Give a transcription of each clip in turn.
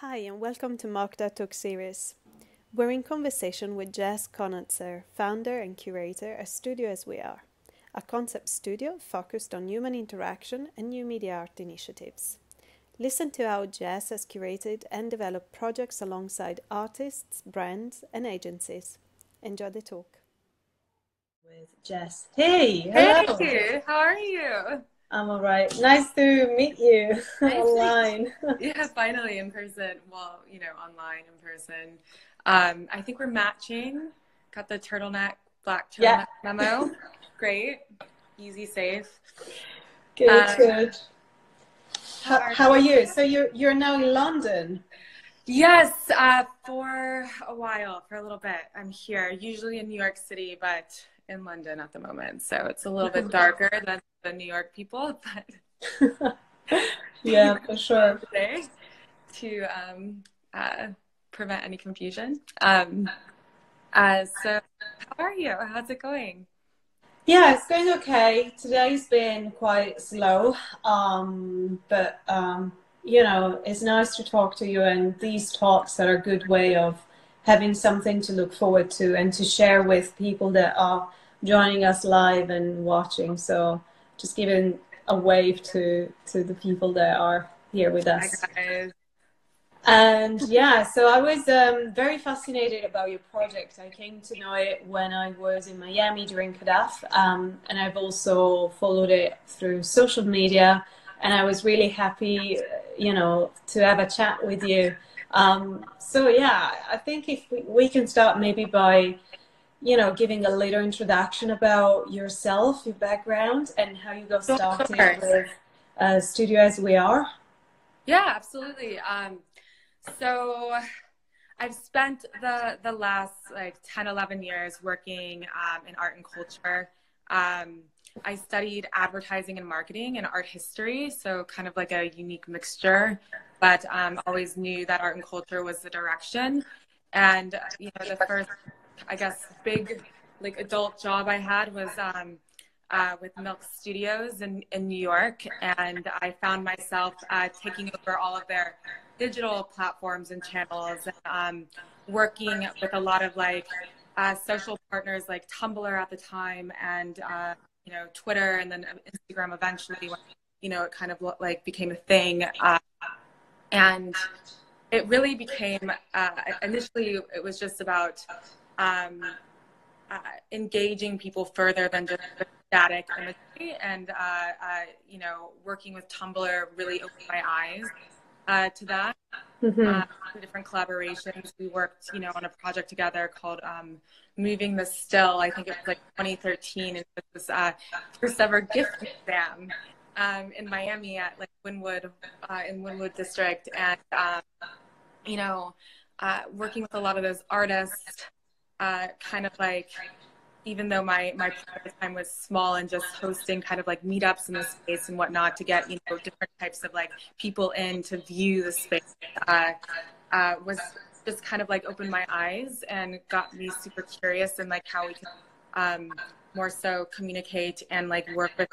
Hi, and welcome to Magda Talk series. We're in conversation with Jess Konatzer, founder and curator at Studio As We Are, a concept studio focused on human interaction and new media art initiatives. Listen to how Jess has curated and developed projects alongside artists, brands, and agencies. Enjoy the talk. With Jess. Hey, hello. Hey, how are you? I'm all right. Nice to meet you online. yeah, finally in person. Well, you know, online in person. Um, I think we're matching. Got the turtleneck, black turtleneck yeah. memo. Great, easy, safe. Good, um, good. How, how are you? So you're you're now in London. Yes, uh, for a while, for a little bit. I'm here, usually in New York City, but in London at the moment. So it's a little bit darker than the New York people, but yeah, for sure. Today to um, uh, prevent any confusion. Um, uh, so, how are you? How's it going? Yeah, it's going okay. Today's been quite slow, um, but um, you know, it's nice to talk to you, and these talks are a good way of having something to look forward to and to share with people that are joining us live and watching. So just giving a wave to to the people that are here with us. And yeah, so I was um, very fascinated about your project. I came to know it when I was in Miami during CADAF, um, and I've also followed it through social media. And I was really happy, you know, to have a chat with you. Um, so yeah, I think if we, we can start maybe by you know, giving a little introduction about yourself, your background, and how you got started with uh, Studio As We Are. Yeah, absolutely. Um, so I've spent the the last like 10, 11 years working um, in art and culture. Um, I studied advertising and marketing and art history, so kind of like a unique mixture, but um, always knew that art and culture was the direction. And you know, the first I guess, big like adult job I had was um, uh, with Milk Studios in, in New York. And I found myself uh, taking over all of their digital platforms and channels, and, um, working with a lot of like uh, social partners like Tumblr at the time and, uh, you know, Twitter and then Instagram eventually when, you know, it kind of like became a thing. Uh, and it really became, uh, initially it was just about um, uh, engaging people further than just static imagery. And, uh, uh, you know, working with Tumblr really opened my eyes uh, to that. Mm-hmm. Uh, different collaborations. We worked, you know, on a project together called um, Moving the Still. I think it was like 2013. And it was uh, first ever gift exam um, in Miami at like Wynwood, uh, in Wynwood District. And, um, you know, uh, working with a lot of those artists uh, kind of like even though my my time was small and just hosting kind of like meetups in the space and whatnot to get you know different types of like people in to view the space uh, uh, was just kind of like opened my eyes and got me super curious and like how we can um, more so communicate and like work with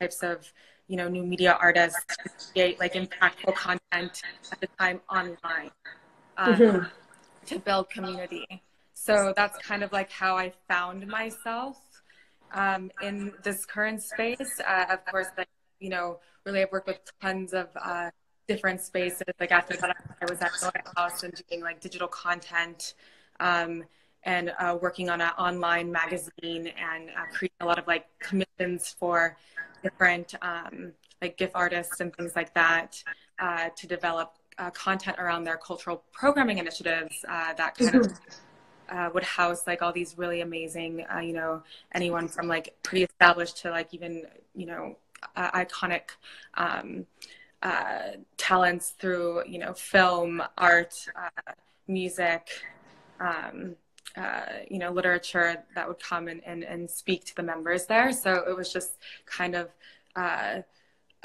types of you know new media artists to create like impactful content at the time online um, mm-hmm. to build community so that's kind of like how I found myself um, in this current space. Uh, of course, like, you know, really I've worked with tons of uh, different spaces. Like after that, I was at White House and doing like digital content um, and uh, working on an online magazine and uh, creating a lot of like commissions for different um, like GIF artists and things like that uh, to develop uh, content around their cultural programming initiatives that kind of uh, would house like all these really amazing, uh, you know, anyone from like pretty established to like even, you know, uh, iconic um, uh, talents through, you know, film, art, uh, music, um, uh, you know, literature that would come and, and, and speak to the members there. So it was just kind of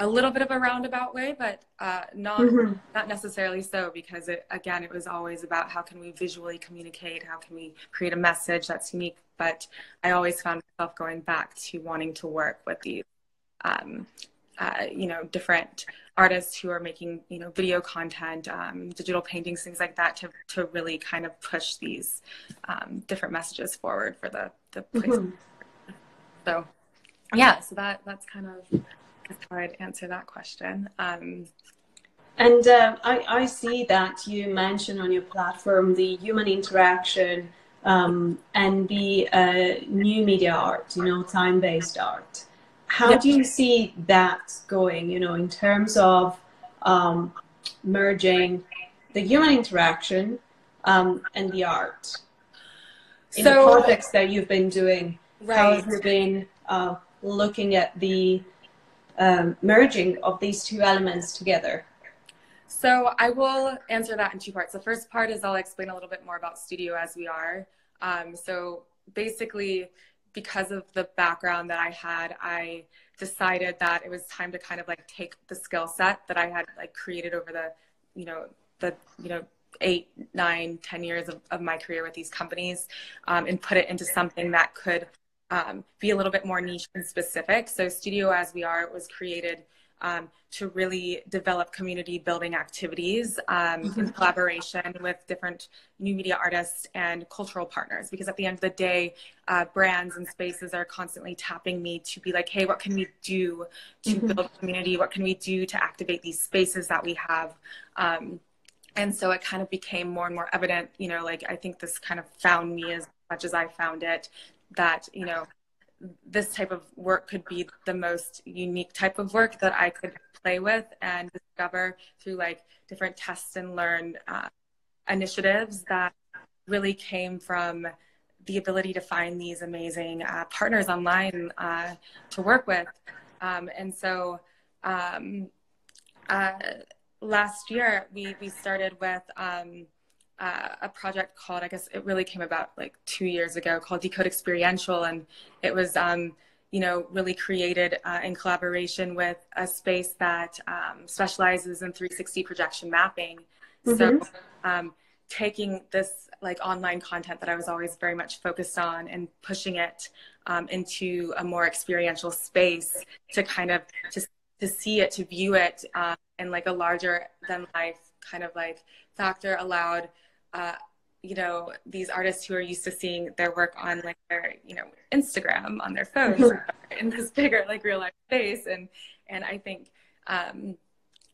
a little bit of a roundabout way, but uh, not mm-hmm. not necessarily so because it, again, it was always about how can we visually communicate, how can we create a message that's unique. But I always found myself going back to wanting to work with these um, uh, you know, different artists who are making, you know, video content, um, digital paintings, things like that, to to really kind of push these um, different messages forward for the the place. Mm-hmm. So, yeah, so that that's kind of that's how I'd answer that question. Um, and uh, I, I see that you mention on your platform the human interaction um, and the uh, new media art, you know, time-based art. How do you see that going, you know, in terms of um, merging the human interaction um, and the art? In so, the projects that you've been doing, right. how have you been uh, looking at the um, merging of these two elements together? So I will answer that in two parts. The first part is I'll explain a little bit more about Studio as we are. Um, so basically, because of the background that I had, I decided that it was time to kind of like take the skill set that I had like created over the, you know, the, you know, eight, nine, ten years of, of my career with these companies um, and put it into something that could um, be a little bit more niche and specific. So Studio As We Are was created um, to really develop community building activities um, mm-hmm. in collaboration with different new media artists and cultural partners. Because at the end of the day, uh, brands and spaces are constantly tapping me to be like, hey, what can we do to mm-hmm. build community? What can we do to activate these spaces that we have? Um, and so it kind of became more and more evident, you know, like I think this kind of found me as much as I found it that, you know, this type of work could be the most unique type of work that I could play with and discover through like different tests and learn uh, initiatives that really came from the ability to find these amazing uh, partners online uh, to work with. Um, and so um, uh, last year we, we started with um, uh, a project called, I guess it really came about like two years ago, called Decode Experiential. And it was, um, you know, really created uh, in collaboration with a space that um, specializes in 360 projection mapping. Mm-hmm. So, um, taking this like online content that I was always very much focused on and pushing it um, into a more experiential space to kind of to, to see it, to view it um, in like a larger than life kind of like factor allowed uh, you know these artists who are used to seeing their work on like their you know instagram on their phones mm-hmm. in this bigger like real life space and and i think um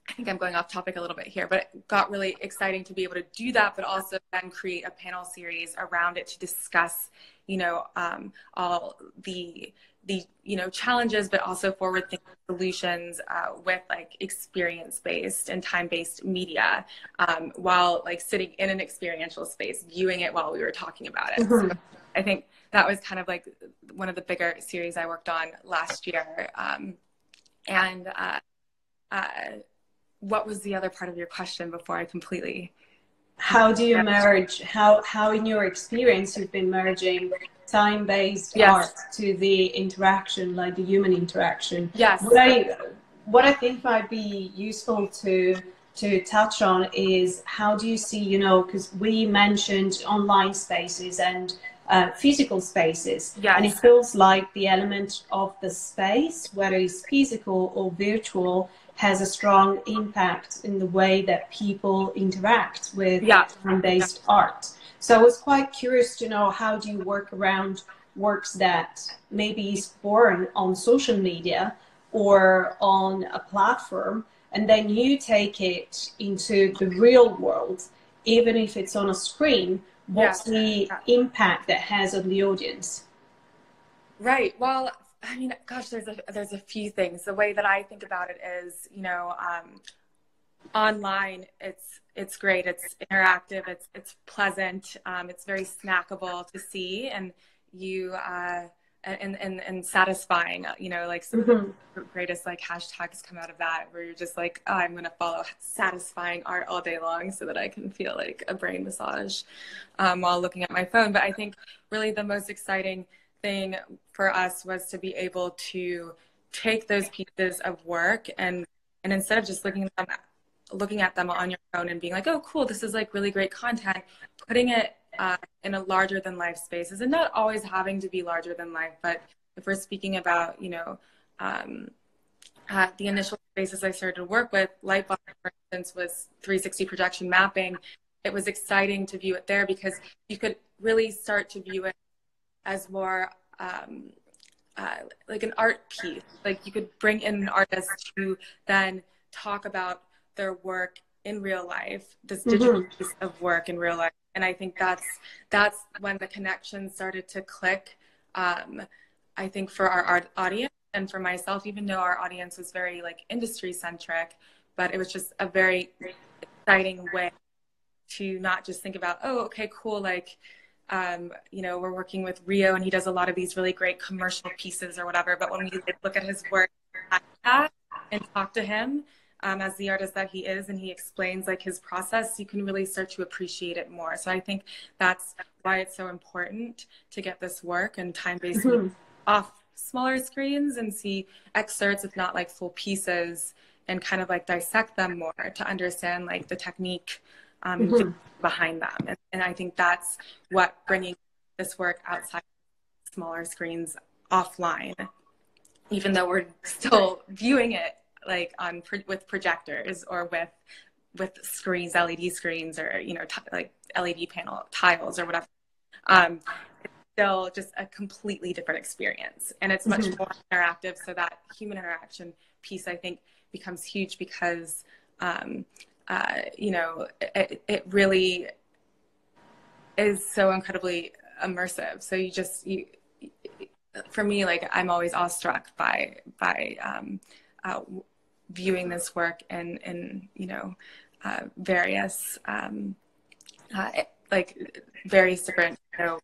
i think i'm going off topic a little bit here but it got really exciting to be able to do that but also then create a panel series around it to discuss you know um all the the you know challenges but also forward thinking solutions uh, with like experience based and time based media um, while like sitting in an experiential space viewing it while we were talking about it mm-hmm. so i think that was kind of like one of the bigger series i worked on last year um, and uh, uh, what was the other part of your question before i completely how do you merge how how in your experience you've been merging time-based yes. art to the interaction, like the human interaction. Yes. What I what I think might be useful to to touch on is how do you see, you know, because we mentioned online spaces and uh, physical spaces, yes. and it feels like the element of the space, whether it's physical or virtual, has a strong impact in the way that people interact with yeah. time-based yeah. art. So I was quite curious to know how do you work around works that maybe is born on social media or on a platform, and then you take it into the real world, even if it's on a screen. What's yeah. the impact that has on the audience? Right. Well, I mean, gosh, there's a there's a few things. The way that I think about it is, you know, um, online it's it's great. It's interactive. It's it's pleasant. Um, it's very snackable to see and you uh, and, and and satisfying you know like some mm-hmm. of the greatest like hashtags come out of that where you're just like oh i'm gonna follow satisfying art all day long so that i can feel like a brain massage um, while looking at my phone. But i think really the most exciting thing for us was to be able to take those pieces of work and and instead of just looking at them looking at them on your own and being like, oh, cool, this is like really great content, putting it uh, in a larger than life spaces and not always having to be larger than life. But if we're speaking about, you know, um, uh, the initial spaces I started to work with, Lightbox, for instance, was 360 projection mapping. It was exciting to view it there because you could really start to view it as more um, uh, like an art piece. Like you could bring in an artist to then talk about their work in real life, this digital mm-hmm. piece of work in real life. And I think that's that's when the connection started to click. Um, I think for our art audience and for myself, even though our audience was very like industry centric, but it was just a very exciting way to not just think about, oh, okay, cool, like um, you know, we're working with Rio and he does a lot of these really great commercial pieces or whatever. But when we look at his work and talk to him um, as the artist that he is and he explains like his process, you can really start to appreciate it more. So I think that's why it's so important to get this work and time based mm-hmm. off smaller screens and see excerpts, if not like full pieces, and kind of like dissect them more to understand like the technique um, mm-hmm. behind them. And, and, I think that's what bringing this work outside smaller screens offline, even though we're still viewing it like on with projectors or with with screens, LED screens, or you know, t- like LED panel tiles or whatever. Um, it's still just a completely different experience, and it's much mm-hmm. more interactive. So that human interaction piece, I think, becomes huge because um, uh, you know, it, it really is so incredibly immersive. So you just, you, for me, like I'm always awestruck by by um, uh, viewing this work in in you know uh, various um, uh, like various different you know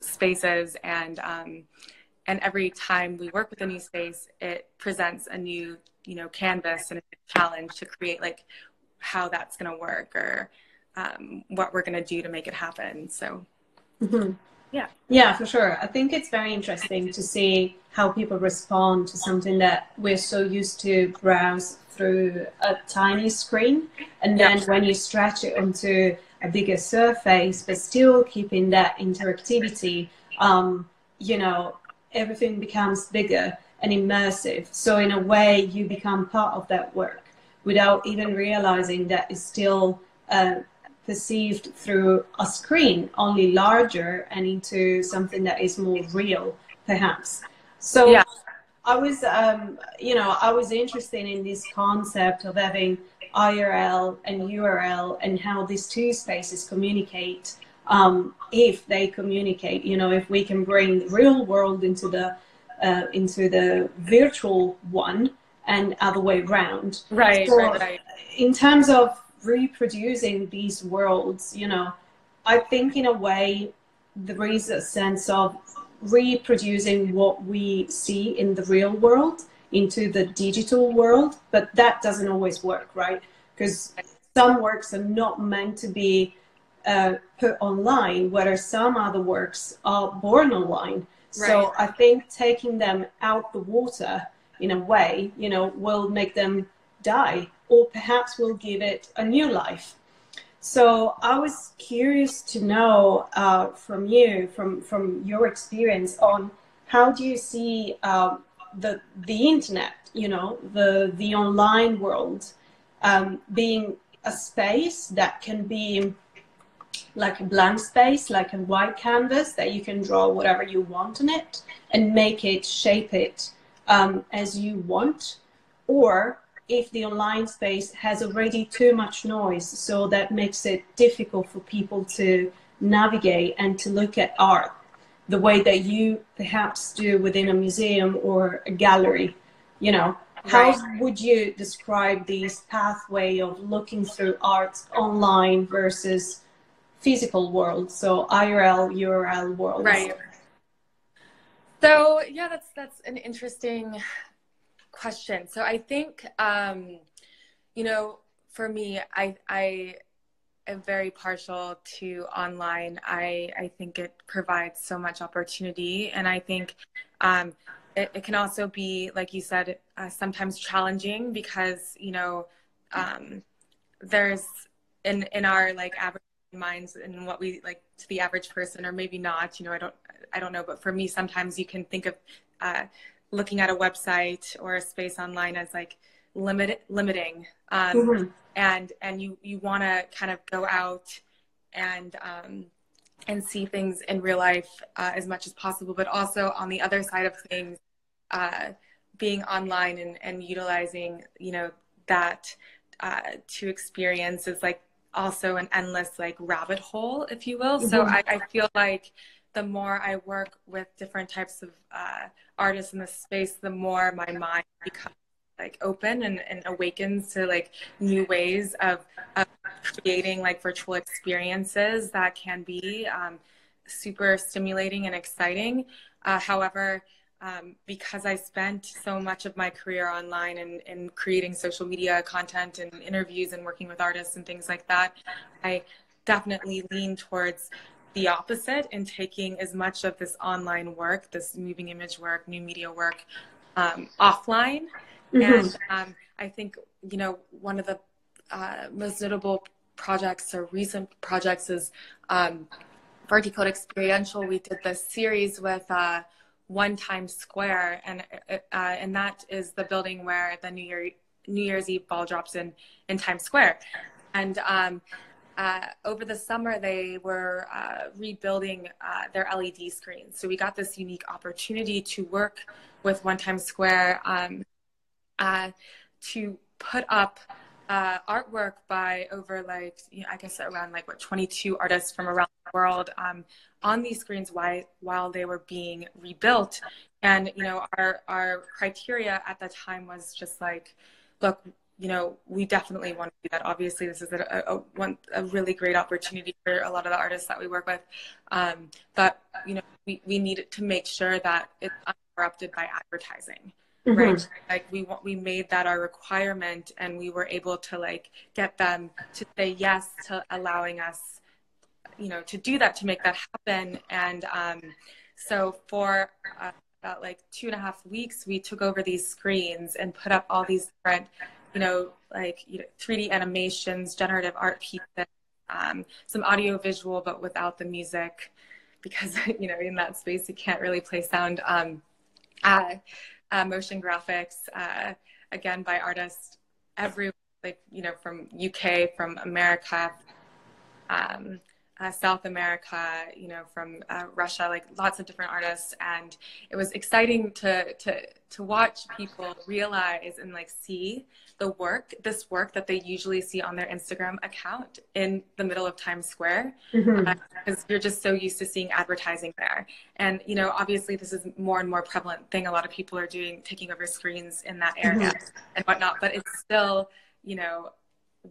spaces and um, and every time we work with a new space, it presents a new you know canvas and a challenge to create like how that's going to work or um, what we're going to do to make it happen. So, mm-hmm. Yeah. Yeah, for sure. I think it's very interesting to see how people respond to something that we're so used to browse through a tiny screen. And then yeah. when you stretch it onto a bigger surface, but still keeping that interactivity, um, you know, everything becomes bigger and immersive. So in a way, you become part of that work without even realizing that it's still uh, perceived through a screen, only larger and into something that is more real, perhaps. So yeah. I was, um, you know, I was interested in this concept of having IRL and URL and how these two spaces communicate. Um, if they communicate, you know, if we can bring the real world into the uh, into the virtual one, and other way around. Right, so right, right. In terms of reproducing these worlds, you know, I think in a way there is a sense of reproducing what we see in the real world into the digital world, but that doesn't always work, right? Because some works are not meant to be uh, put online, whereas some other works are born online. Right. So I think taking them out the water in a way, you know, will make them die or perhaps will give it a new life. So I was curious to know uh, from you, from from your experience, on how do you see uh, the the internet, you know, the the online world, um, being a space that can be like a blank space, like a white canvas that you can draw whatever you want on it and make it, shape it um, as you want, or if the online space has already too much noise, so that makes it difficult for people to navigate and to look at art the way that you perhaps do within a museum or a gallery. You know, how right. would you describe this pathway of looking through art online versus physical world? So IRL, URL world. Right. So yeah, that's that's an interesting question. So I think um, you know, for me, I I am very partial to online. I I think it provides so much opportunity, and I think um, it, it can also be, like you said, uh, sometimes challenging because you know um, there's in in our like average minds and what we like to the average person or maybe not you know i don't I don't know, but for me, sometimes you can think of uh, looking at a website or a space online as like limit limiting um, mm-hmm. and and you you want to kind of go out and um, and see things in real life uh, as much as possible but also on the other side of things uh, being online and, and utilizing you know that uh, to experience is like also an endless like rabbit hole if you will mm-hmm. so I, I feel like the more I work with different types of uh, artists in the space, the more my mind becomes like open and, and awakens to like new ways of, of creating like virtual experiences that can be um, super stimulating and exciting. Uh, however, um, because I spent so much of my career online and, and creating social media content and interviews and working with artists and things like that, I definitely lean towards the opposite in taking as much of this online work, this moving image work, new media work, um, offline. Mm-hmm. And um, I think, you know, one of the uh, most notable projects or recent projects is um, Verticode Experiential. We did this series with uh, One Times Square, and uh, and that is the building where the New Year New Year's Eve ball drops in in Times Square, and um, uh, over the summer they were uh, rebuilding uh, their LED screens. So we got this unique opportunity to work with One Times Square um, uh, to put up uh, artwork by over like you know, I guess around like what 22 artists from around the world um, on these screens while while they were being rebuilt. And you know our our criteria at the time was just like, look, you know, we definitely want to do that. Obviously, this is a, a, one, a really great opportunity for a lot of the artists that we work with. Um, but, you know, we, we need to make sure that it's uninterrupted by advertising. Mm-hmm. Right. Like we want, we made that our requirement and we were able to like get them to say yes to allowing us, you know, to do that, to make that happen. And um, so for uh, about like two and a half weeks, we took over these screens and put up all these different you know, like you know, 3D animations, generative art pieces, um, some audio visual, but without the music, because you know, in that space you can't really play sound. Um, uh, uh, motion graphics, uh, again by artists every like you know from UK, from America. Um, uh, South America, you know, from uh, Russia, like lots of different artists, and it was exciting to to to watch people realize and like see the work, this work that they usually see on their Instagram account in the middle of Times Square, because mm-hmm. uh, you're just so used to seeing advertising there. And you know, obviously, this is more and more prevalent thing. A lot of people are doing taking over screens in that area mm-hmm. and whatnot, but it's still, you know,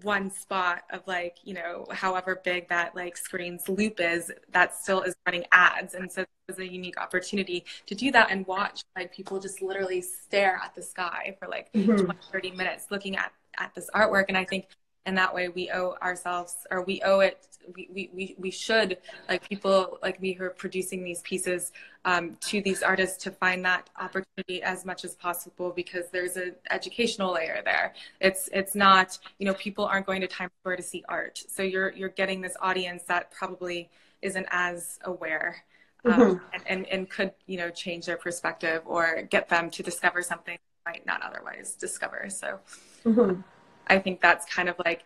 one spot of like you know however big that like screen's loop is that still is running ads and so there's a unique opportunity to do that and watch like people just literally stare at the sky for like mm-hmm. 20 30 minutes looking at at this artwork and i think in that way we owe ourselves or we owe it we, we, we should like people like me who are producing these pieces um, to these artists to find that opportunity as much as possible because there's an educational layer there it's it's not you know people aren't going to Times Square to see art so you're you're getting this audience that probably isn't as aware um, mm-hmm. and, and, and could you know change their perspective or get them to discover something they might not otherwise discover so mm-hmm. I think that's kind of like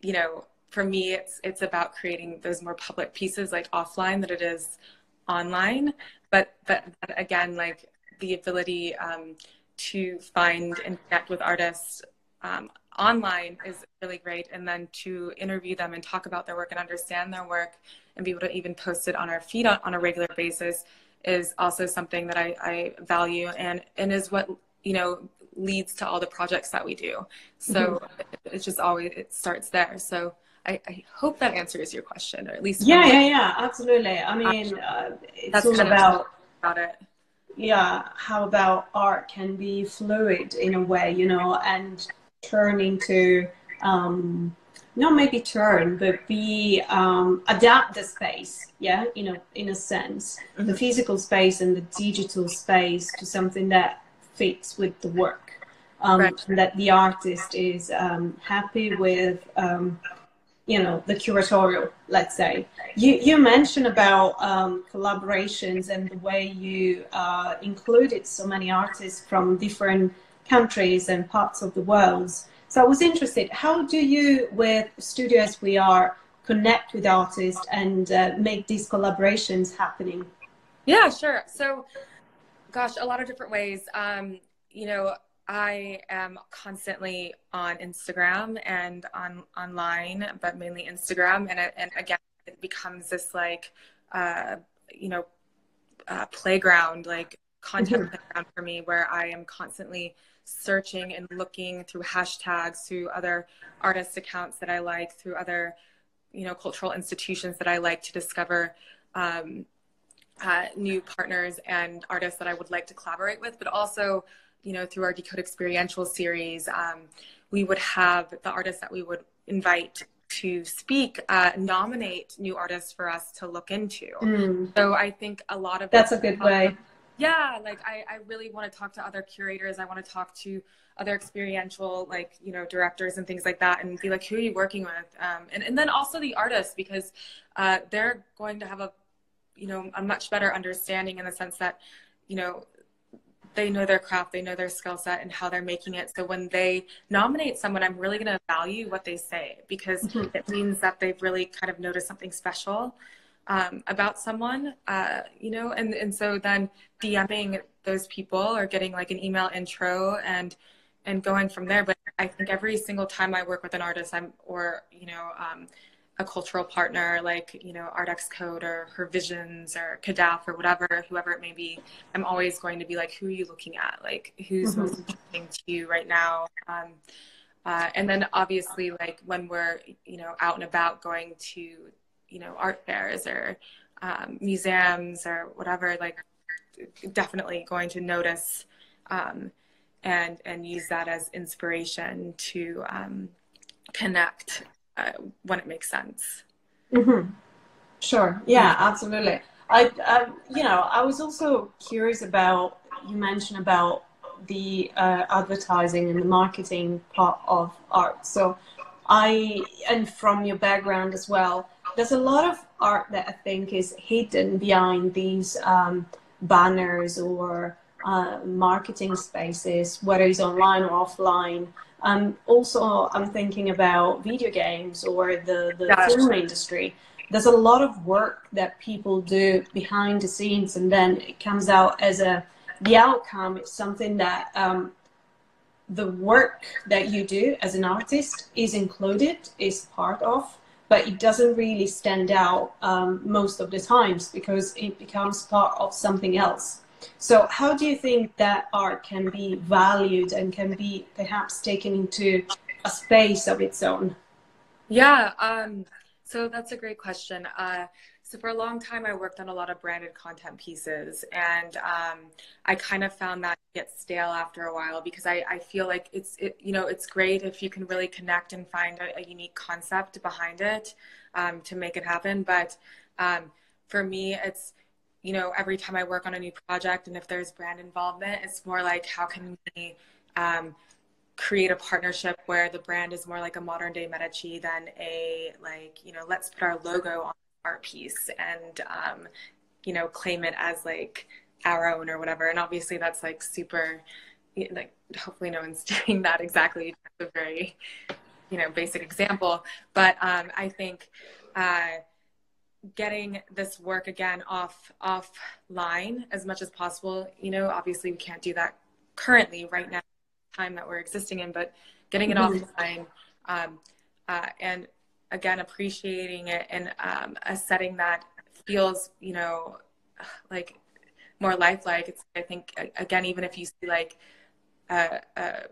you know for me it's it's about creating those more public pieces like offline that it is online. But but, again like the ability um, to find and connect with artists um, online is really great. And then to interview them and talk about their work and understand their work and be able to even post it on our feed on, on a regular basis is also something that I, I value and and is what you know leads to all the projects that we do so mm-hmm. it's just always it starts there so I, I, hope that answers your question, or at least yeah, yeah, yeah, absolutely. I mean, uh, it's That's all about about it. Yeah, how about art can be fluid in a way, you know, and turn into um, not maybe turn, but be um, adapt the space, yeah, you know, in a sense, mm-hmm. the physical space and the digital space to something that fits with the work. Um, right. that the artist is um, happy with um, you know the curatorial let's say you you mentioned about um, collaborations and the way you uh, included so many artists from different countries and parts of the world so i was interested how do you with Studio As We Are connect with artists and uh, make these collaborations happening yeah sure so gosh a lot of different ways um, you know I am constantly on Instagram and on online, but mainly Instagram. And and again, it becomes this like, uh, you know, uh, playground, like content mm-hmm. playground for me, where I am constantly searching and looking through hashtags, through other artist accounts that I like, through other, you know, cultural institutions that I like to discover. Um, uh, new partners and artists that I would like to collaborate with, but also you know, through our Decode Experiential series, um, we would have the artists that we would invite to speak uh, nominate new artists for us to look into. Mm. So I think a lot of that's a good way. Yeah, like I, I really want to talk to other curators. I want to talk to other experiential like you know directors and things like that and be like who are you working with um, and, and then also the artists because uh, they're going to have a you know a much better understanding in the sense that you know they know their craft, they know their skill set and how they're making it. So when they nominate someone, I'm really going to value what they say because mm-hmm. it means that they've really kind of noticed something special um, about someone, uh, you know, and, and so then DMing those people or getting like an email intro and, and going from there. But I think every single time I work with an artist, I'm, or, you know, um, a cultural partner like you know ArtXCode or HERVISIONS or CADAF or whatever, whoever it may be, I'm always going to be like, who are you looking at? Like, who's mm-hmm. most interesting to you right now? Um, uh, and then obviously, like when we're you know out and about going to you know art fairs or um, museums or whatever, like definitely going to notice um, and and use that as inspiration to um, connect uh, when it makes sense. Mm-hmm. Sure. Yeah, absolutely. I, I, you know, I was also curious about you mentioned about the uh, advertising and the marketing part of art. So, I and from your background as well, there's a lot of art that I think is hidden behind these um, banners or uh, marketing spaces, whether it's online or offline. Um, also, I'm thinking about video games or the, the film industry. There's a lot of work that people do behind the scenes, and then it comes out as a the outcome is something that um, the work that you do as an artist is included, is part of, but it doesn't really stand out um, most of the times because it becomes part of something else. So, how do you think that art can be valued and can be perhaps taken into a space of its own? Yeah, um, so that's a great question. Uh, so for a long time, I worked on a lot of branded content pieces, and um, I kind of found that get stale after a while because I, I feel like it's it, you know it's great if you can really connect and find a, a unique concept behind it um, to make it happen. But um, for me, it's you know, every time I work on a new project and if there's brand involvement, it's more like how can we um, create a partnership where the brand is more like a modern day Medici than a like, you know, let's put our logo on our piece and, um, you know, claim it as like our own or whatever. And obviously that's like super, like hopefully no one's doing that exactly. It's a very, you know, basic example. But um, I think, uh, getting this work again off offline as much as possible you know obviously we can't do that currently right now time that we're existing in but getting it mm-hmm. offline um, uh, and again appreciating it in um, a setting that feels you know like more lifelike it's i think again even if you see like a, a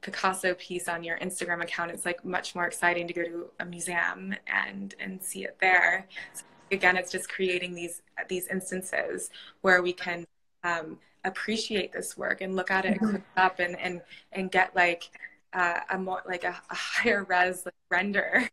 Picasso piece on your Instagram account, it's like much more exciting to go to a museum and and see it there. So again, it's just creating these these instances where we can um, appreciate this work and look at it mm-hmm. up and and and get like uh, a more like a, a higher res like, render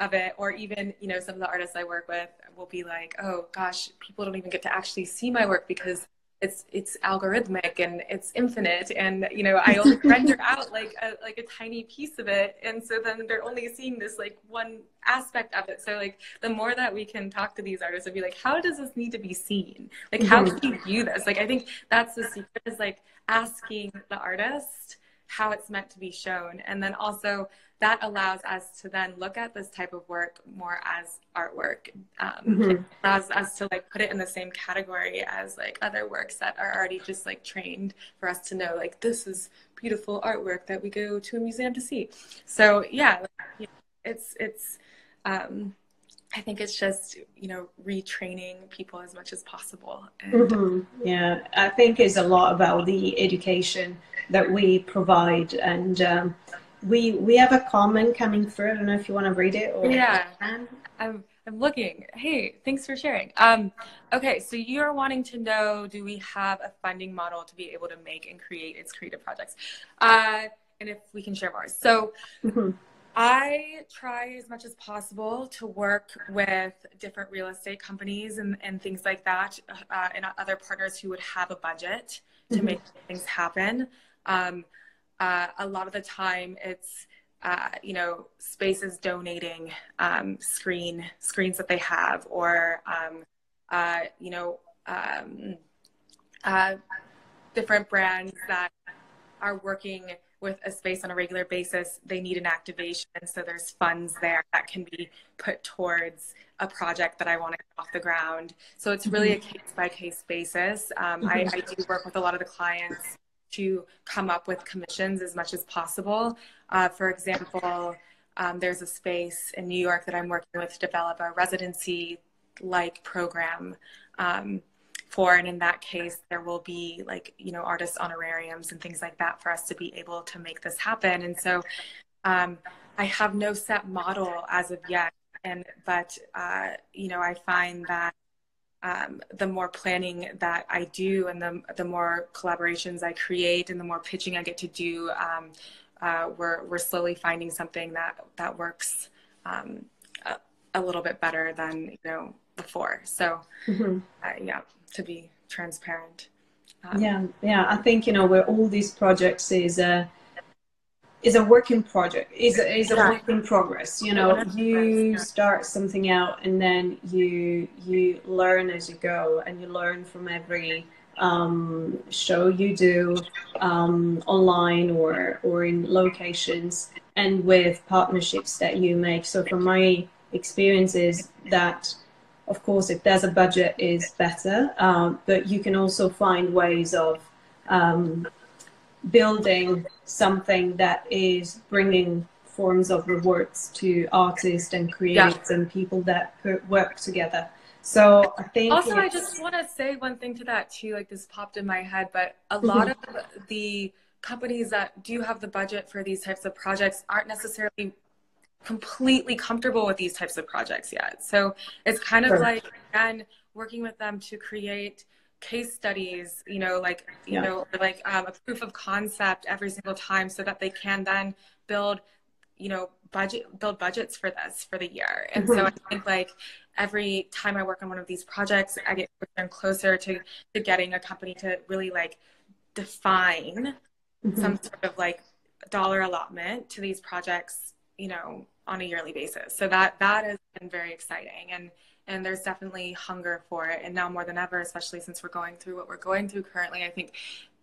of it or even you know some of the artists i work with will be like oh gosh people don't even get to actually see my work because it's it's algorithmic and it's infinite and you know i only render out like a like a tiny piece of it. And so then they're only seeing this like one aspect of it. So like the more that we can talk to these artists and be like how does this need to be seen? Like how mm-hmm. can you view this? Like i think that's the secret is like asking the artist how it's meant to be shown and then also that allows us to then look at this type of work more as artwork um, mm-hmm. allows us to like put it in the same category as like other works that are already just like trained for us to know like this is beautiful artwork that we go to a museum to see so yeah it's it's um, I think it's just you know retraining people as much as possible. And... Mm-hmm. Yeah, I think it's a lot about the education that we provide, and um, we we have a comment coming through. I don't know if you want to read it or yeah. I'm I'm looking. Hey, thanks for sharing. Um, okay, so you're wanting to know: Do we have a funding model to be able to make and create its creative projects? Uh, and if we can share ours. So. Mm-hmm. I try as much as possible to work with different real estate companies and, and things like that, uh, and other partners who would have a budget to mm-hmm. make things happen. Um, uh, a lot of the time it's uh, you know spaces donating um, screen screens that they have or um, uh, you know um, uh, different brands that are working with a space on a regular basis they need an activation. So there's funds there that can be put towards a project that i want to get off the ground. So it's really a case by case basis. Um, I, mm-hmm. I do work with a lot of the clients to come up with commissions as much as possible. Uh, for example, um, there's a space in New York that I'm working with to develop a residency like program. Um, for. And in that case, there will be like, you know, artist honorariums and things like that for us to be able to make this happen. And so um, I have no set model as of yet. And, but, uh, you know, I find that um, the more planning that I do and the, the more collaborations I create and the more pitching I get to do, um, uh, we're, we're slowly finding something that, that works um, a, a, little bit better than, you know, before. So, mm-hmm. uh, yeah, to be transparent. Um, yeah, yeah. I think, you know, where all these projects is, a is a working project is a, is a yeah. work in progress you know you start something out and then you you learn as you go and you learn from every um, show you do um, online or or in locations and with partnerships that you make so from my experiences that of course if there's a budget is better um, but you can also find ways of um, building something that is bringing forms of rewards to artists and creators yeah. and people that work together. So I think also I just want to say one thing to that too. Like this popped in my head, but a mm-hmm. lot of the companies that do have the budget for these types of projects aren't necessarily completely comfortable with these types of projects yet. So it's kind of sure. like again working with them to create case studies, you know, like, you yeah. know, like um, a proof of concept every single time so that they can then build, you know, budget, build budgets for this for the year. And mm-hmm. so I think like every time I work on one of these projects, I get closer and closer to, to getting a company to really like define mm-hmm. some sort of like dollar allotment to these projects, you know, on a yearly basis. So that, that has been very exciting. And, and there's definitely hunger for it and now more than ever especially since we're going through what we're going through currently i think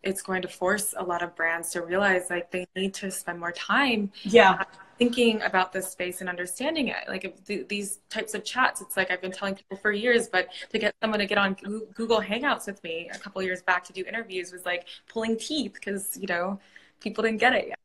it's going to force a lot of brands to realize like they need to spend more time yeah uh, thinking about this space and understanding it like th- these types of chats it's like i've been telling people for years but to get someone to get on google hangouts with me a couple years back to do interviews was like pulling teeth because you know people didn't get it yet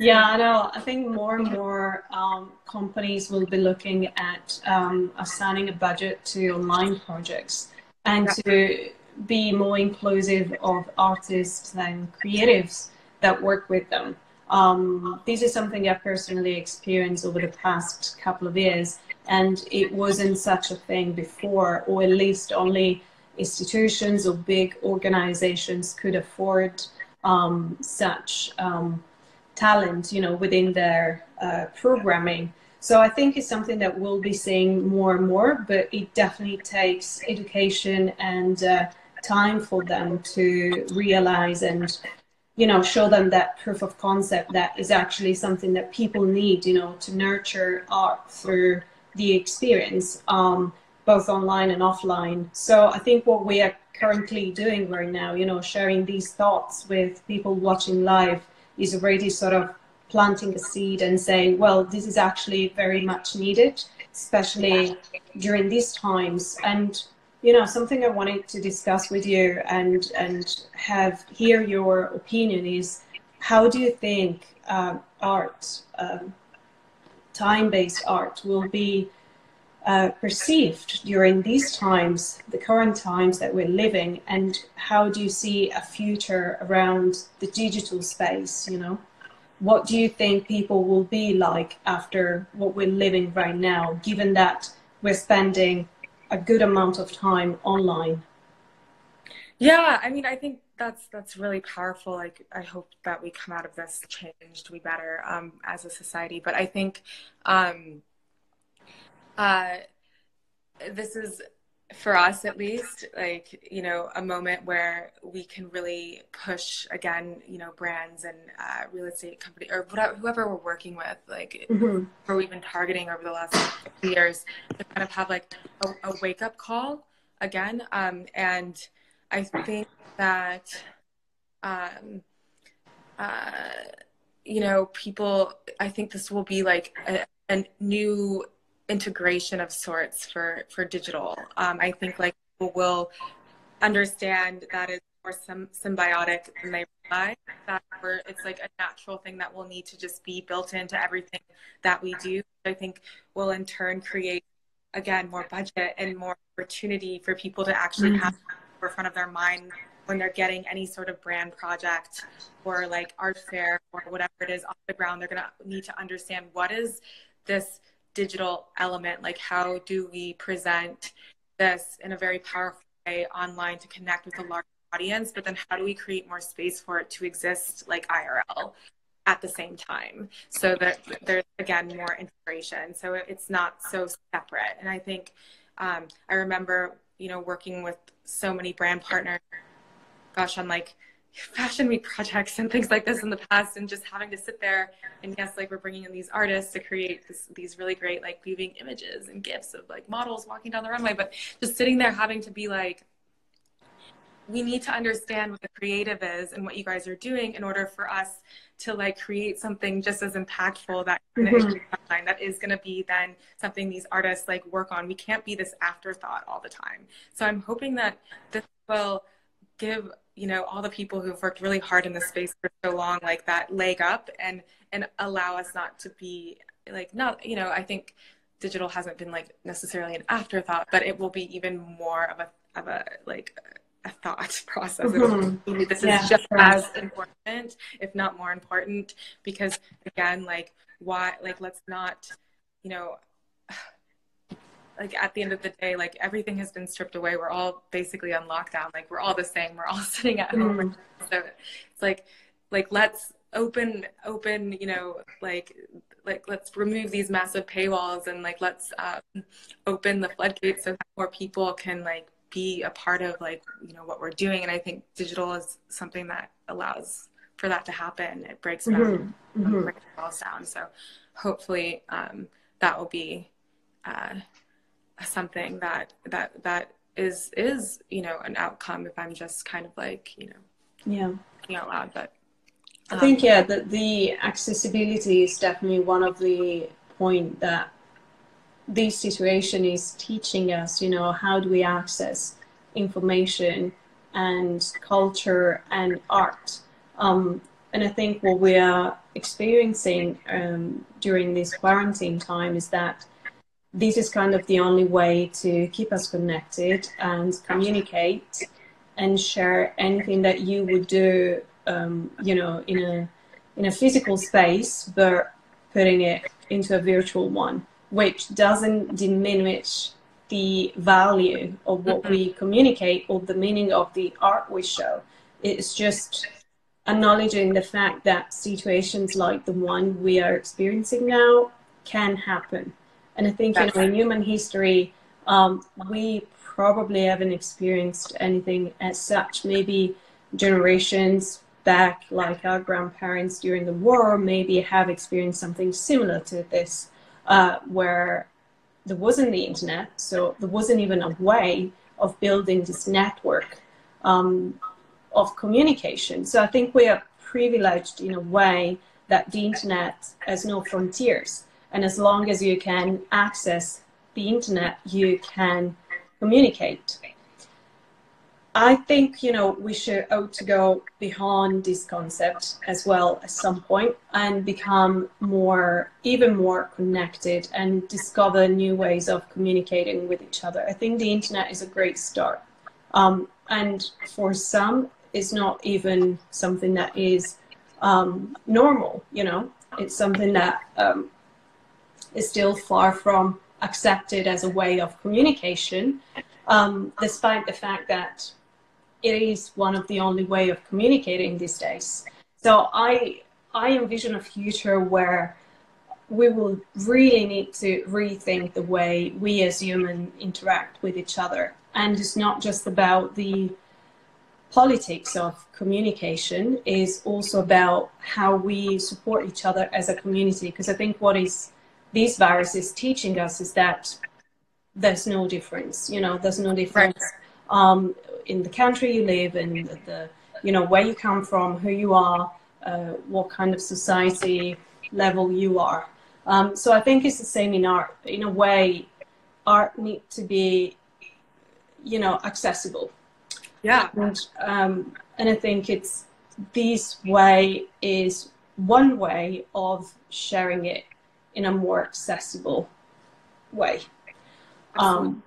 Yeah, I know. I think more and more um, companies will be looking at um, assigning a budget to online projects and to be more inclusive of artists and creatives that work with them. Um, this is something I personally experienced over the past couple of years, and it wasn't such a thing before, or at least only institutions or big organizations could afford um, such um, talent, you know, within their uh, programming. So I think it's something that we'll be seeing more and more, but it definitely takes education and uh, time for them to realize and you know show them that proof of concept that is actually something that people need you know to nurture art through the experience um, both online and offline so i think what we are currently doing right now you know sharing these thoughts with people watching live is already sort of planting a seed and saying well this is actually very much needed especially during these times. And you know something i wanted to discuss with you and and have hear your opinion is how do you think uh, art um, time-based art will be uh, perceived during these times the current times that we're living and how do you see a future around the digital space you know what do you think people will be like after what we're living right now given that we're spending a good amount of time online. Yeah, I mean, I think that's that's really powerful. Like, I hope that we come out of this changed, we better um, as a society. But I think um, uh, this is for us at least like you know a moment where we can really push again you know brands and uh, real estate company or whatever, whoever we're working with like mm-hmm. who we've been targeting over the last years to kind of have like a, a wake up call again um, and i think that um, uh, you know people i think this will be like a, a new integration of sorts for for digital. Um, I think like people will understand that it's more symbiotic than they realize. That we're, it's like a natural thing that will need to just be built into everything that we do. I think will in turn create again more budget and more opportunity for people to actually mm-hmm. have in front of their mind when they're getting any sort of brand project or like art fair or whatever it is off the ground they're going to need to understand what is this digital element like how do we present this in a very powerful way online to connect with a large audience but then how do we create more space for it to exist like irl at the same time? So that there's again more integration. So it's not so separate. And i think um, i remember you know working with so many brand partners gosh on like fashion week projects and things like this in the past and just having to sit there and yes like we're bringing in these artists to create this, these really great like weaving images and gifts of like models walking down the runway. But just sitting there having to be like we need to understand what the creative is and what you guys are doing in order for us to like create something just as impactful that mm-hmm. that is going to be then something these artists like work on. We can't be this afterthought all the time. So i'm hoping that this will give you know all the people who've worked really hard in this space for so long like that leg up and and allow us not to be like not you know i think digital hasn't been like necessarily an afterthought but it will be even more of a of a like a thought process mm-hmm. this yeah, is just sure. as important if not more important because again like why like let's not you know like at the end of the day, like everything has been stripped away. We're all basically on lockdown. Like we're all the same. We're all sitting at home. Mm. So it's like, like let's open, open, you know, like, like let's remove these massive paywalls and like let's um, open the floodgates so that more people can like be a part of like you know what we're doing. And I think digital is something that allows for that to happen. It breaks down, mm-hmm. Mm-hmm. walls down. So hopefully um, that will be. Uh, something that that that is is you know an outcome if i'm just kind of like you know yeah. out loud but um, i think yeah that the accessibility is definitely one of the point that this situation is teaching us you know how do we access information and culture and art? Um, and i think what we are experiencing um, during this quarantine time is that this is kind of the only way to keep us connected and communicate and share anything that you would do, um, you know, in a in a physical space, but putting it into a virtual one, which doesn't diminish the value of what mm-hmm. we communicate or the meaning of the art we show. It's just acknowledging the fact that situations like the one we are experiencing now can happen and I think, you know, in human history, Um, we probably haven't experienced anything as such. Maybe generations back, like our grandparents during the war, maybe have experienced something similar to this, uh, where there wasn't the internet, so there wasn't even a way of building this network um, of communication. So I think we are privileged in a way that the internet has no frontiers. And as long as you can access the internet, you can communicate. I think you know we should ought to go beyond this concept as well at some point and become more, even more connected and discover new ways of communicating with each other. I think the internet is a great start, um, and for some, it's not even something that is um, normal. You know, it's something that um, is still far from accepted as a way of communication, um, despite the fact that it is one of the only way of communicating these days. So I I envision a future where we will really need to rethink the way we as humans interact with each other. And it's not just about the politics of communication is also about how we support each other as a community. Because I think what is this virus is teaching us is that there's no difference. You know, there's no difference um, in the country you live in, the, the, you know where you come from, who you are, uh, what kind of society level you are. Um, so I think it's the same in art. In a way, art needs to be, you know, accessible yeah. And, um, and I think it's this way is one way of sharing it in a more accessible way. Um,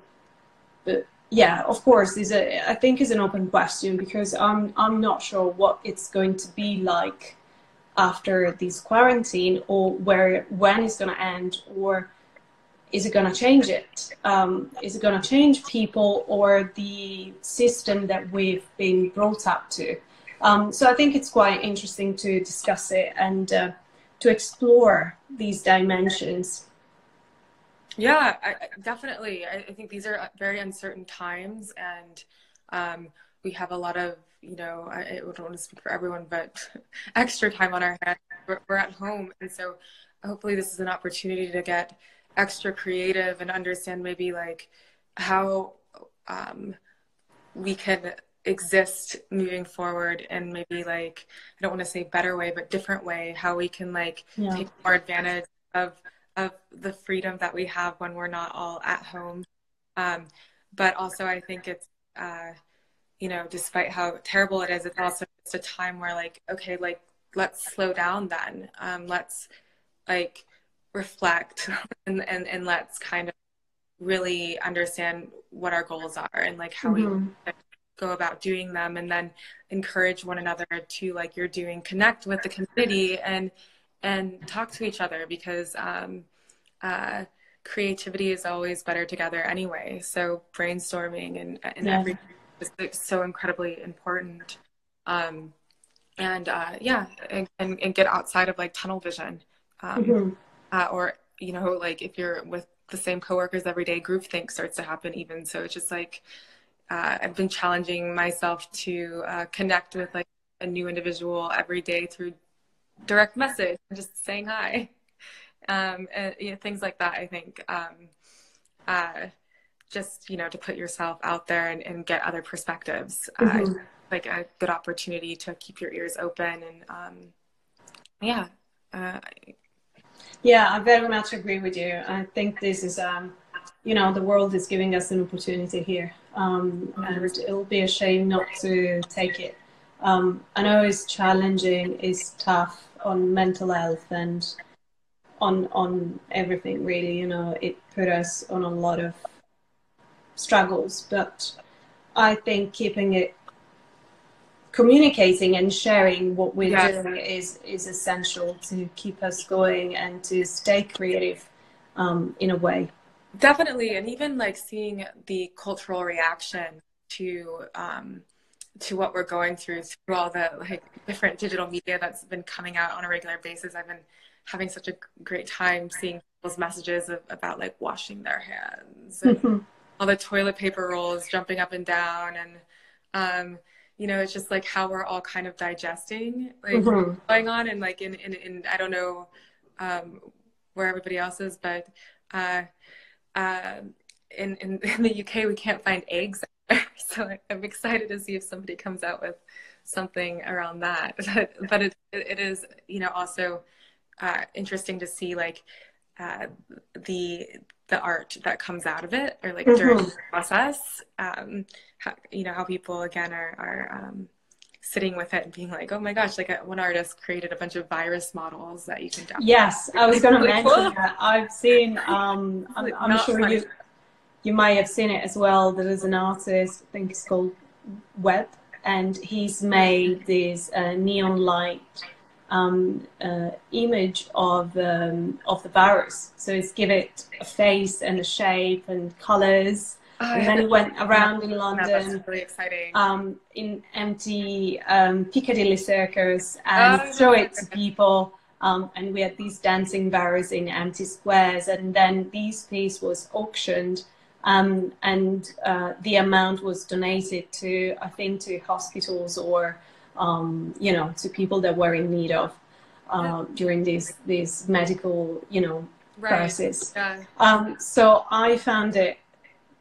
but yeah, of course, is a I think is an open question because I'm I'm not sure what it's going to be like after this quarantine or where when it's going to end or is it going to change it? Um, is it going to change people or the system that we've been brought up to? Um, so I think it's quite interesting to discuss it and uh, to explore these dimensions. Yeah, I, definitely. I, I, think these are very uncertain times, and um, we have a lot of, you know, I, I don't want to speak for everyone, but extra time on our hands. We're, we're at home, and so hopefully this is an opportunity to get extra creative and understand maybe like how um, we can exist moving forward and maybe like i don't want to say better way but different way how we can like yeah. take more advantage of of the freedom that we have when we're not all at home um, but also i think it's uh, you know despite how terrible it is it's also just a time where like okay like let's slow down then um, let's like reflect and, and, and let's kind of really understand what our goals are and like how mm-hmm. we go about doing them and then encourage one another to like you're doing connect with the community and and talk to each other because um, uh, creativity is always better together anyway. So brainstorming and, and yeah. everything is so incredibly important. Um, and uh, yeah and, and, and, get outside of like tunnel vision um, mm-hmm. uh, or you know like if you're with the same coworkers every day groupthink starts to happen even. So it's just like uh, i've been challenging myself to uh, connect with like a new individual every day through direct message just saying hi um, and you know, things like that i think um, uh, just you know to put yourself out there and, and get other perspectives uh, mm-hmm. like a good opportunity to keep your ears open and um, yeah uh, yeah, I very much agree with you. I think this is, um, you know, the world is giving us an opportunity here, um, and it'll be a shame not to take it. Um, I know it's challenging, it's tough on mental health and on on everything. Really, you know, it put us on a lot of struggles, but I think keeping it communicating and sharing what we're yes. doing is is essential to keep us going and to stay creative um, in a way definitely and even like seeing the cultural reaction to um, to what we're going through through all the like different digital media that's been coming out on a regular basis i've been having such a great time seeing people's messages of, about like washing their hands and all the toilet paper rolls jumping up and down and um, you know it's just like how we're all kind of digesting like mm-hmm. going on and like in, in in i don't know um, where everybody else is but uh, uh, in, in in the uk we can't find eggs so i'm excited to see if somebody comes out with something around that but, but it, it is you know also uh, interesting to see like uh, the the art that comes out of it or like mm-hmm. during the process um, how, you know how people again are are um, sitting with it and being like oh my gosh like one artist created a bunch of virus models that you can download yes i was going to mention cool. that i've seen um, i'm, I'm sure funny. you you might have seen it as well there is an artist i think it's called web and he's made this uh, neon light um, uh, image of um, of the virus. So it's give it a face and a shape and colors. Oh, and then he went around in London. That's really exciting. Um, in empty um, Piccadilly Circus and oh, show it to people. Um, and we had these dancing virus in empty squares. And then this piece was auctioned. Um, and uh, the amount was donated to, I think, to hospitals or um, you know, to people that were in need of uh, during this this medical, you know, right. crisis. Yeah. Um, so I found it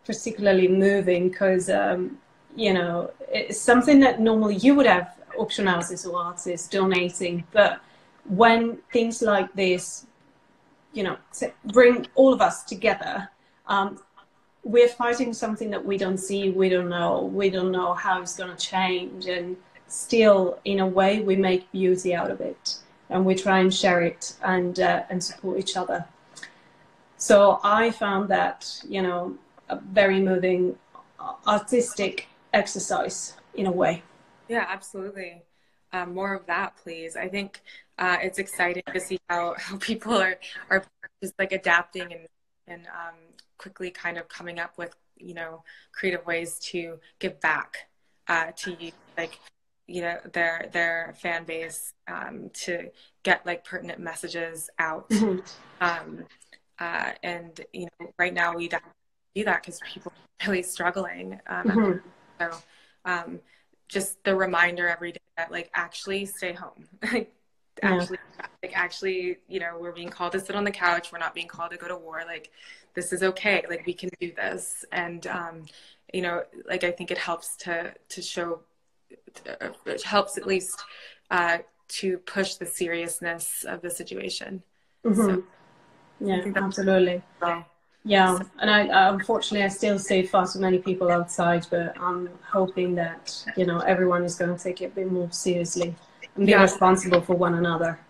particularly moving because, um, you know, it's something that normally you would have auction houses or artists donating, but when things like this, you know, bring all of us together, um, we're fighting something that we don't see, we don't know, we don't know how it's going to change, and still in a way we make beauty out of it and we try and share it and uh, and support each other. So i found that you know a very moving artistic exercise in a way. Yeah absolutely. Um, more of that please. I think uh, it's exciting to see how, how people are are just like adapting and and um, quickly kind of coming up with you know creative ways to give back uh, to you like you know their their fan base um, to get like pertinent messages out. Mm-hmm. um, uh, and you know right now we don't do that because people are really struggling um, mm-hmm. so um, just the reminder every day that like actually stay home like actually yeah. like actually you know we're being called to sit on the couch we're not being called to go to war like this is okay like we can do this and um you know like i think it helps to to show it helps at least uh, to push the seriousness of the situation. Mm-hmm. So, yeah, absolutely. Well. Yeah, and I unfortunately I still see far too many people outside, but I'm hoping that you know everyone is going to take it a bit more seriously and be yeah. responsible for one another.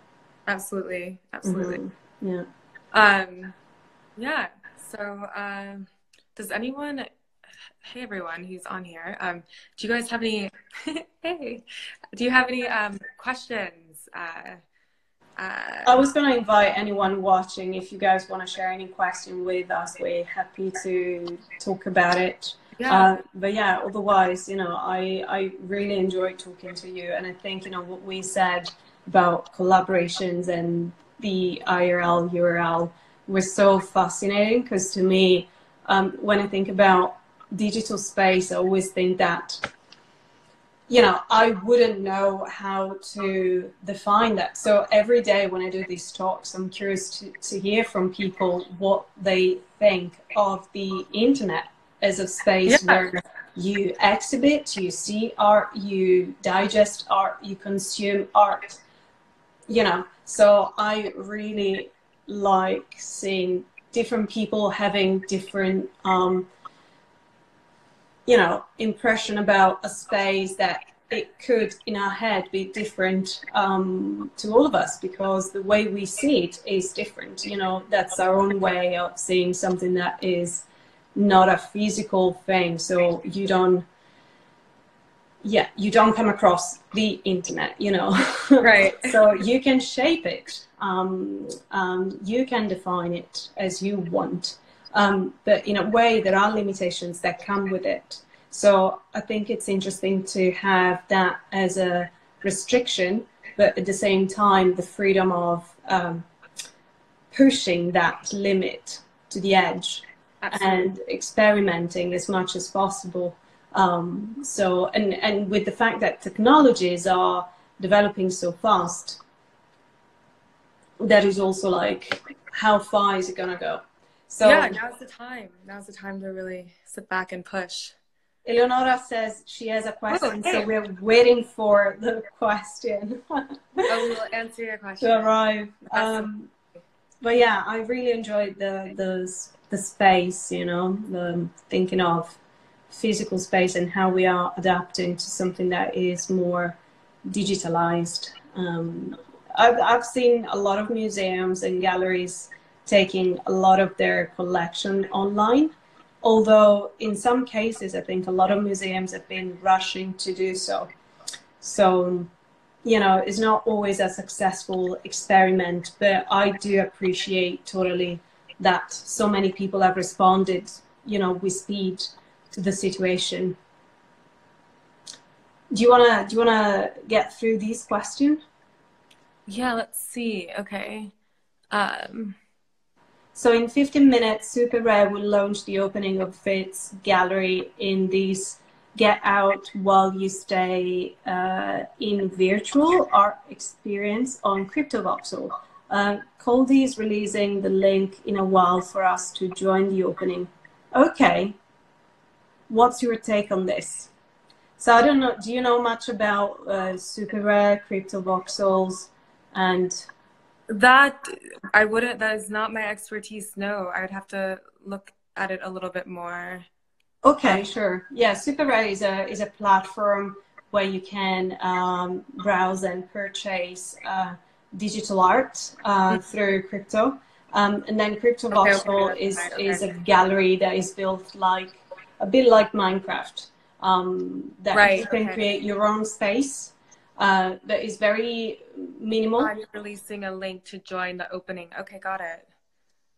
Absolutely, absolutely. Mm-hmm. Yeah. Um, yeah. So, um, does anyone hey everyone who's on here. Um, do you guys have any? hey, do you have any um, questions? Uh, uh, I was going to invite anyone watching if you guys want to share any question with us. We're happy to talk about it. Yeah. Uh, but yeah, otherwise, you know, I I really enjoyed talking to you, and I think you know what we said about collaborations and the IRL URL was so fascinating because to me, um, when I think about digital space, I always think that, you know, I wouldn't know how to define that. So every day when I do these talks, I'm curious to, to hear from people what they think of the internet as a space yeah. where you exhibit, you see art, you digest art, you consume art, you know. So I really like seeing different people having different um, you know, impression about a space that it could in our head be different um, to all of us because the way we see it is different. You know, that's our own way of seeing something that is not a physical thing. So you don't, yeah, you don't come across the internet, you know. Right. so you can shape it. Um, um, you can define it as you want. Um, but in a way, there are limitations that come with it. So I think it's interesting to have that as a restriction, but at the same time, the freedom of um, pushing that limit to the edge Absolutely. and experimenting as much as possible. Um, so, and, and with the fact that technologies are developing so fast, that is also like, how far is it going to go? So, yeah, now's the time. Now's the time to really sit back and push. Eleonora says she has a question, oh, so we're waiting for the question. oh, we'll answer your question. To arrive. Um, but yeah, I really enjoyed the the the space. You know, the thinking of physical space and how we are adapting to something that is more digitalized. Um, I've, I've seen a lot of museums and galleries taking a lot of their collection online, although in some cases, I think a lot of museums have been rushing to do so. So, you know, it's not always a successful experiment, but I do appreciate totally that so many people have responded, you know, with speed to the situation. Do you wanna do you wanna get through these questions? Yeah, let's see. Okay. Um, so in 15 minutes, SuperRare will launch the opening of its gallery in this get out while you stay uh, in virtual art experience on CryptoVoxel. Uh, Coldie is releasing the link in a while for us to join the opening. Okay, what's your take on this? So I don't know. Do you know much about uh, SuperRare crypto voxels and that I wouldn't. That is not my expertise. No, I would have to look at it a little bit more. Okay, sure. Yeah, SuperRare is a is a platform where you can um, browse and purchase uh, digital art uh, mm-hmm. through crypto. Um, and then Crypto Voxel okay, is, okay. is a gallery that is built like a bit like Minecraft. Um, that right, you can okay. create your own space uh, that is very minimal. I'm releasing a link to join the opening. Okay, got it.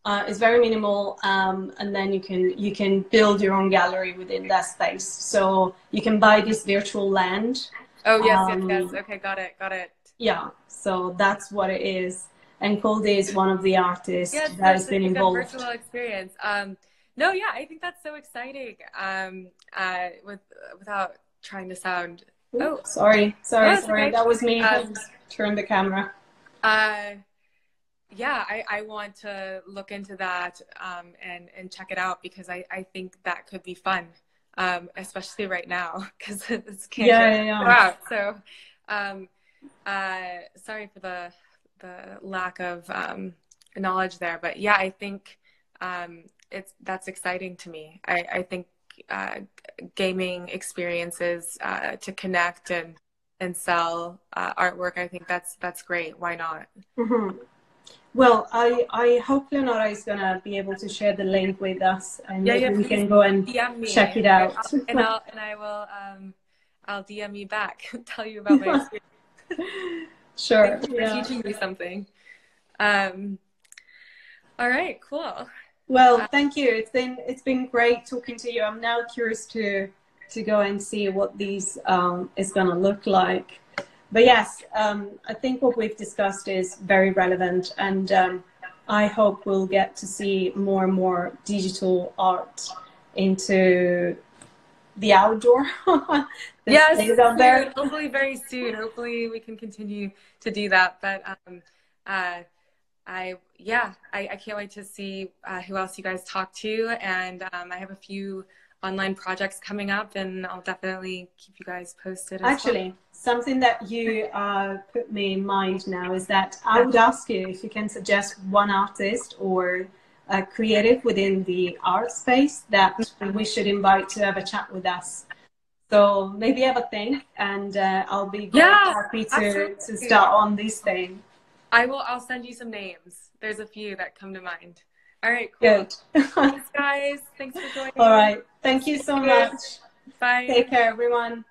Uh, it's very minimal, um, and then you can you can build your own gallery within that space. So you can buy this virtual land. Oh yes, um, yes, yes. Okay, got it, got it. Yeah, so that's what it is. And Coldie is one of the artists yes, that has been involved. Personal experience. Um, no, yeah, I think that's so exciting. Um, uh, with without trying to sound. Oh, sorry, sorry, sorry. Okay. That was me. Um, turn the camera. Uh, yeah, I, I want to look into that um, and and check it out because I, I think that could be fun, um, especially right now because it's can't yeah, yeah, yeah. out. So, um, uh, sorry for the the lack of um, knowledge there, but yeah, I think um, it's that's exciting to me. I, I think uh, gaming experiences uh, to connect and and sell uh, artwork. I think that's that's great. Why not? Mm-hmm. Well, I I hope Leonora is gonna be able to share the link with us, and yeah, yeah, we can go and check it out. and I'll and I will um I'll DM you back, tell you about my experience. sure. Yeah. teaching me something. Um. All right. Cool. Well, thank you. It's been it's been great talking to you. I'm now curious to to go and see what these um, is going to look like. But yes, um, I think what we've discussed is very relevant, and um, I hope we'll get to see more and more digital art into the outdoor. yes, out there. hopefully very soon. Hopefully we can continue to do that. But um, uh, I yeah, I, I, can't wait to see uh, who else you guys talk to, and um, I have a few online projects coming up, and I'll definitely keep you guys posted. Actually, well. something that you uh, put me in mind now is that I would ask you if you can suggest one artist or a creative within the art space that we should invite to have a chat with us. So maybe have a think, and uh, I'll be yeah, happy to, to start on this thing. I will. I'll send you some names. There's a few that come to mind. All right, cool. Good. Thanks, guys. Thanks for joining. All right. Thank you so much. Bye. Take care, everyone.